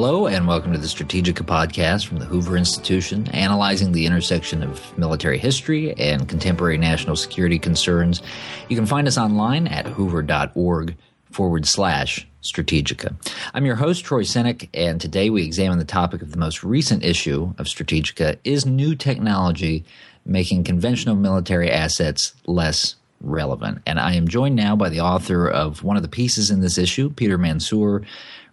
Hello, and welcome to the Strategika podcast from the Hoover Institution, analyzing the intersection of military history and contemporary national security concerns. You can find us online at hoover.org forward slash Strategika. I'm your host, Troy Senik, and today we examine the topic of the most recent issue of Strategika Is new technology making conventional military assets less relevant? And I am joined now by the author of one of the pieces in this issue, Peter Mansoor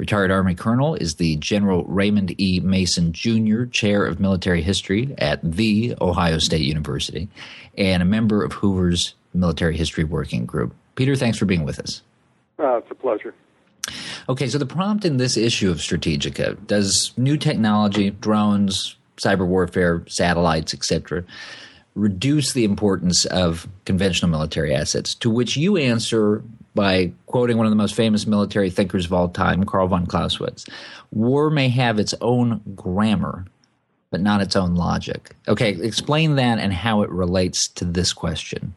Retired Army Colonel is the General Raymond E. Mason Jr. Chair of Military History at The Ohio State University and a member of Hoover's Military History Working Group. Peter, thanks for being with us. Uh, it's a pleasure. Okay, so the prompt in this issue of Strategika does new technology, drones, cyber warfare, satellites, etc., reduce the importance of conventional military assets? To which you answer by quoting one of the most famous military thinkers of all time, Karl von Clausewitz. War may have its own grammar, but not its own logic. Okay, explain that and how it relates to this question.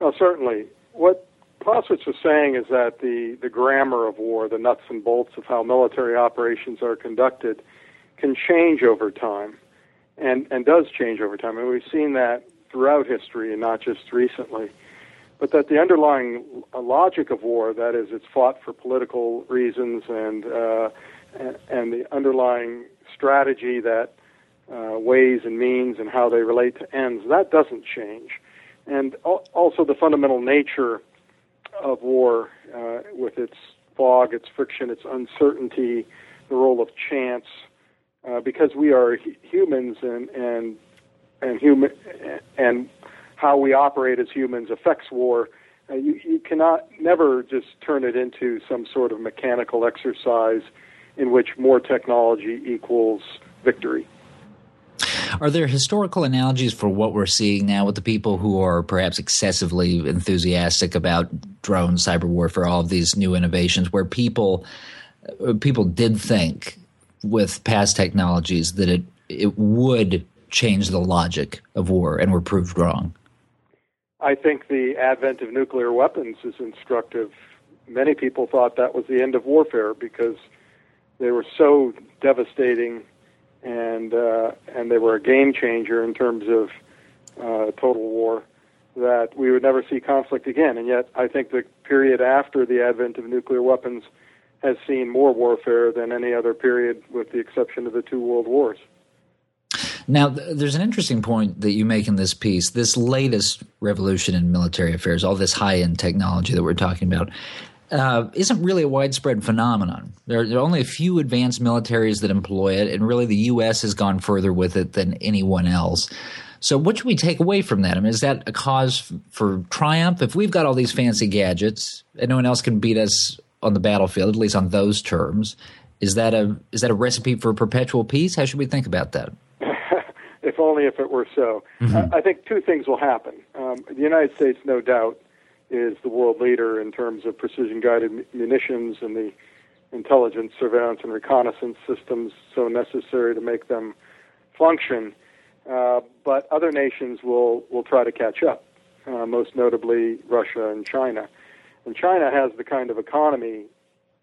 Well, certainly. What Clausewitz was saying is that the, the grammar of war, the nuts and bolts of how military operations are conducted, can change over time and, and does change over time. And we've seen that throughout history and not just recently but that the underlying logic of war, that is, it's fought for political reasons, and uh, and the underlying strategy that uh, ways and means and how they relate to ends, that doesn't change, and also the fundamental nature of war, uh, with its fog, its friction, its uncertainty, the role of chance, uh, because we are humans and and and human and how we operate as humans affects war. Uh, you, you cannot never just turn it into some sort of mechanical exercise in which more technology equals victory. Are there historical analogies for what we're seeing now with the people who are perhaps excessively enthusiastic about drones, cyber warfare, all of these new innovations, where people uh, people did think with past technologies that it it would change the logic of war and were proved wrong? I think the advent of nuclear weapons is instructive. Many people thought that was the end of warfare because they were so devastating and uh, and they were a game changer in terms of uh, total war that we would never see conflict again. And yet, I think the period after the advent of nuclear weapons has seen more warfare than any other period, with the exception of the two world wars. Now, th- there's an interesting point that you make in this piece. This latest revolution in military affairs, all this high end technology that we're talking about, uh, isn't really a widespread phenomenon. There are only a few advanced militaries that employ it, and really the U.S. has gone further with it than anyone else. So, what should we take away from that? I mean, is that a cause for triumph? If we've got all these fancy gadgets and no one else can beat us on the battlefield, at least on those terms, is that a is that a recipe for perpetual peace? How should we think about that? If only if it were so. Mm-hmm. Uh, I think two things will happen. Um, the United States, no doubt, is the world leader in terms of precision guided munitions and the intelligence, surveillance, and reconnaissance systems so necessary to make them function. Uh, but other nations will, will try to catch up, uh, most notably Russia and China. And China has the kind of economy,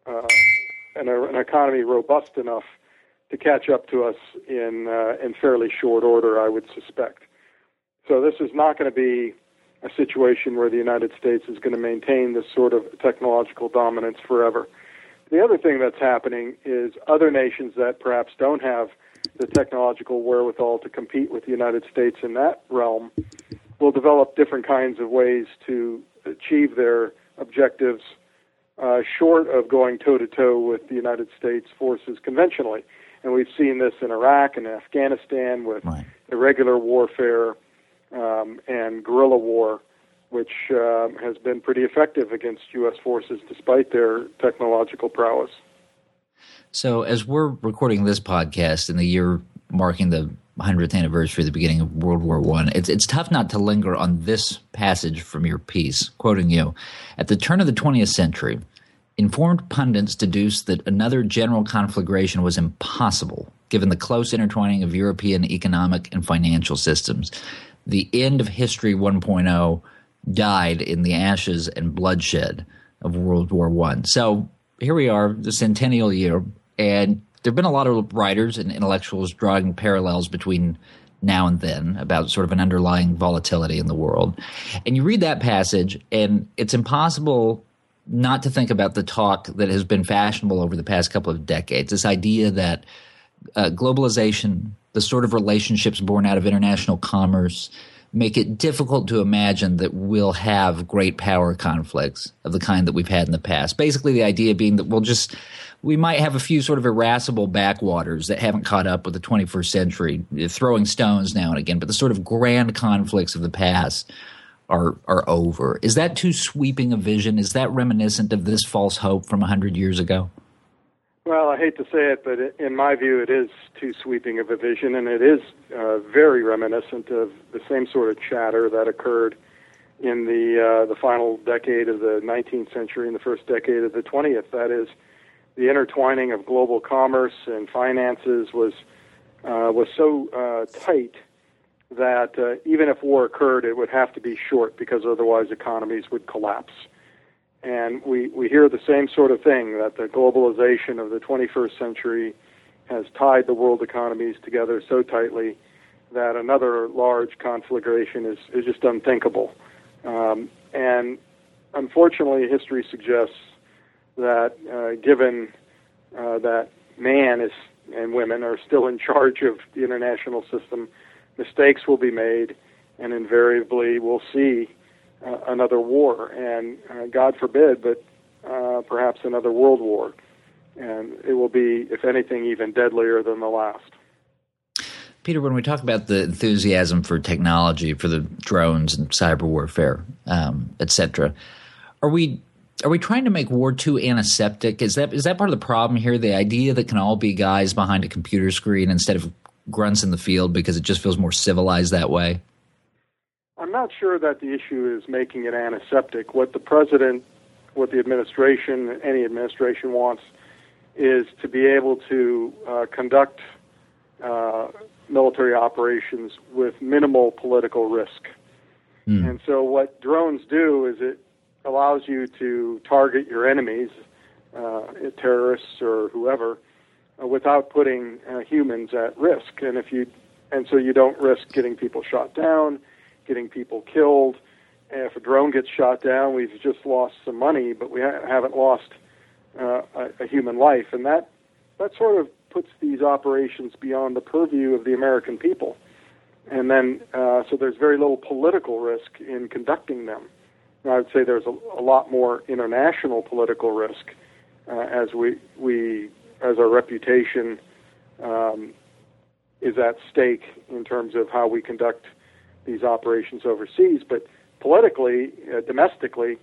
uh, an, an economy robust enough to catch up to us in uh, in fairly short order, I would suspect. So this is not going to be a situation where the United States is going to maintain this sort of technological dominance forever. The other thing that's happening is other nations that perhaps don't have the technological wherewithal to compete with the United States in that realm will develop different kinds of ways to achieve their objectives uh, short of going toe to toe with the United States forces conventionally and we've seen this in Iraq and Afghanistan with right. irregular warfare um, and guerrilla war, which uh, has been pretty effective against U.S. forces despite their technological prowess. So, as we're recording this podcast in the year marking the 100th anniversary of the beginning of World War One, it's it's tough not to linger on this passage from your piece, quoting you. At the turn of the 20th century, Informed pundits deduced that another general conflagration was impossible given the close intertwining of European economic and financial systems. The end of history 1.0 died in the ashes and bloodshed of World War I. So here we are, the centennial year, and there have been a lot of writers and intellectuals drawing parallels between now and then about sort of an underlying volatility in the world. And you read that passage, and it's impossible not to think about the talk that has been fashionable over the past couple of decades this idea that uh, globalization, the sort of relationships born out of international commerce, make it difficult to imagine that we'll have great power conflicts of the kind that we've had in the past. Basically, the idea being that we'll just we might have a few sort of irascible backwaters that haven't caught up with the 21st century, throwing stones now and again, but the sort of grand conflicts of the past are are over. Is that too sweeping a vision? Is that reminiscent of this false hope from a 100 years ago? Well, I hate to say it, but in my view, it is too sweeping of a vision, and it is uh, very reminiscent of the same sort of chatter that occurred in the uh, the final decade of the 19th century and the first decade of the 20th. That is, the intertwining of global commerce and finances was uh, was so uh, tight that uh, even if war occurred, it would have to be short because otherwise economies would collapse. And we, we hear the same sort of thing that the globalization of the 21st century has tied the world economies together so tightly that another large conflagration is, is just unthinkable. Um, and unfortunately, history suggests that uh, given uh, that man is and women are still in charge of the international system, mistakes will be made, and invariably we'll see uh, another war, and uh, God forbid, but uh, perhaps another world war. And it will be, if anything, even deadlier than the last. Peter, when we talk about the enthusiasm for technology, for the drones and cyber warfare, um, etc., are we are we trying to make war too antiseptic? Is that is that part of the problem here? The idea that can all be guys behind a computer screen instead of grunts in the field because it just feels more civilized that way. I'm not sure that the issue is making it antiseptic. What the president, what the administration, any administration wants is to be able to uh, conduct uh, military operations with minimal political risk. Mm. And so, what drones do is it allows you to target your enemies, uh, terrorists or whoever, uh, without putting uh, humans at risk. And if you, and so you don't risk getting people shot down getting people killed. And if a drone gets shot down, we've just lost some money, but we ha- haven't lost uh, a, a human life, and that that sort of puts these operations beyond the purview of the American people. And then, uh, so there's very little political risk in conducting them. And I would say there's a, a lot more international political risk uh, as we we as our reputation um, is at stake in terms of how we conduct these operations overseas. But politically, uh, domestically,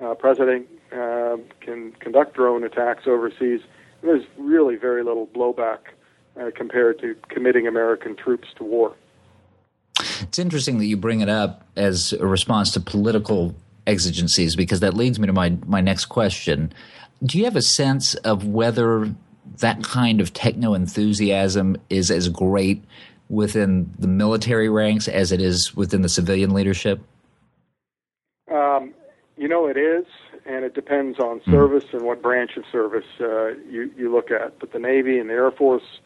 uh, president uh, can conduct drone attacks overseas. There's really very little blowback uh, compared to committing American troops to war. It's interesting that you bring it up as a response to political exigencies because that leads me to my, my next question. Do you have a sense of whether that kind of techno enthusiasm is as great within the military ranks as it is within the civilian leadership? Um, you know, it is, and it depends on hmm. service mm and what branch of service uh, you, you look at. But the Navy and the Air Force,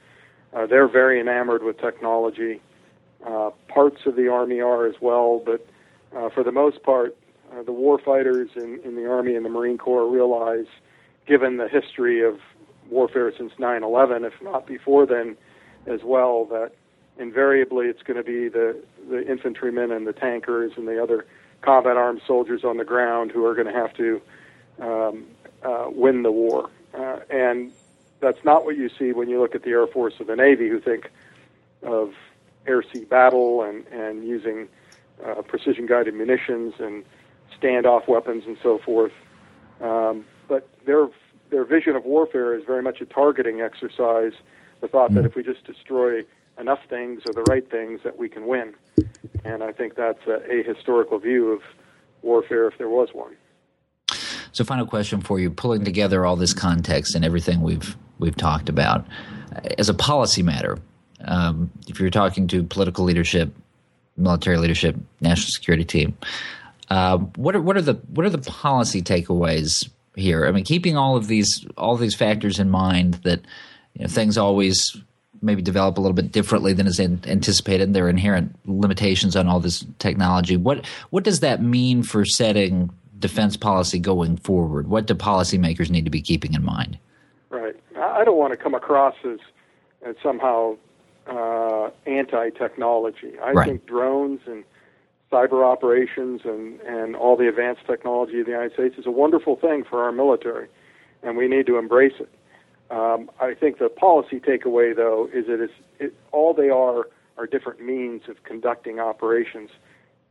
uh, they're very enamored with technology. Uh, parts of the Army are as well, but uh, for the most part, uh, the war fighters in, in the Army and the Marine Corps realize, given the history of warfare since 9 11, if not before then as well, that invariably it's going to be the, the infantrymen and the tankers and the other combat armed soldiers on the ground who are going to have to um, uh, win the war. Uh, and that's not what you see when you look at the Air Force or the Navy, who think of air sea battle and, and using uh, precision guided munitions and standoff weapons and so forth. Um, but their, their vision of warfare is very much a targeting exercise. The thought that mm. if we just destroy enough things or the right things that we can win. And I think that's a, a historical view of warfare if there was one. So, final question for you: pulling together all this context and everything we've we've talked about, as a policy matter, um, if you're talking to political leadership, military leadership, national security team, uh, what are what are the what are the policy takeaways here? I mean, keeping all of these all of these factors in mind that you know, things always maybe develop a little bit differently than is anticipated. And There are inherent limitations on all this technology. What what does that mean for setting defense policy going forward? What do policymakers need to be keeping in mind? Right. I don't want to come across as as somehow uh, anti-technology. I right. think drones and cyber operations and, and all the advanced technology of the United States is a wonderful thing for our military, and we need to embrace it. Um, I think the policy takeaway, though, is that it's, it, all they are are different means of conducting operations.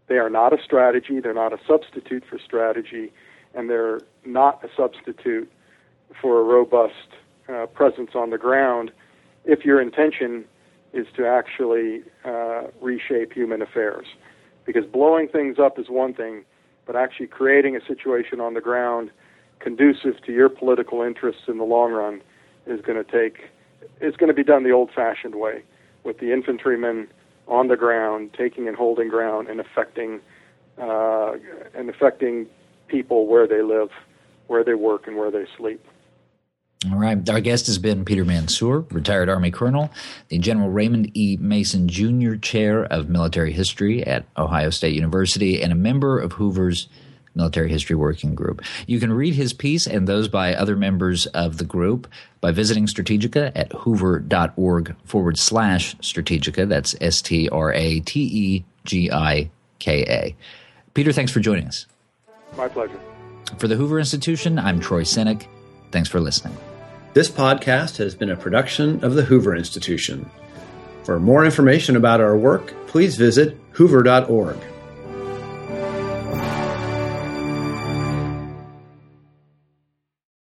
They are not a strategy, they're not a substitute for strategy, and they're not a substitute for a robust uh, presence on the ground if your intention is to actually uh, reshape human affairs. Because blowing things up is one thing, but actually creating a situation on the ground conducive to your political interests in the long run is going to take it's going to be done the old-fashioned way with the infantrymen on the ground taking and holding ground and affecting uh, and affecting people where they live, where they work, and where they sleep. All right. Our guest has been Peter Mansoor, retired Army Colonel, the General Raymond E. Mason Jr. Chair of Military History at Ohio State University, and a member of Hoover's Military History Working Group. You can read his piece and those by other members of the group by visiting Strategika at hoover.org forward slash Strategika. That's S T R A T E G I K A. Peter, thanks for joining us. My pleasure. For the Hoover Institution, I'm Troy Senik. Thanks for listening. This podcast has been a production of the Hoover Institution. For more information about our work, please visit hoover.org.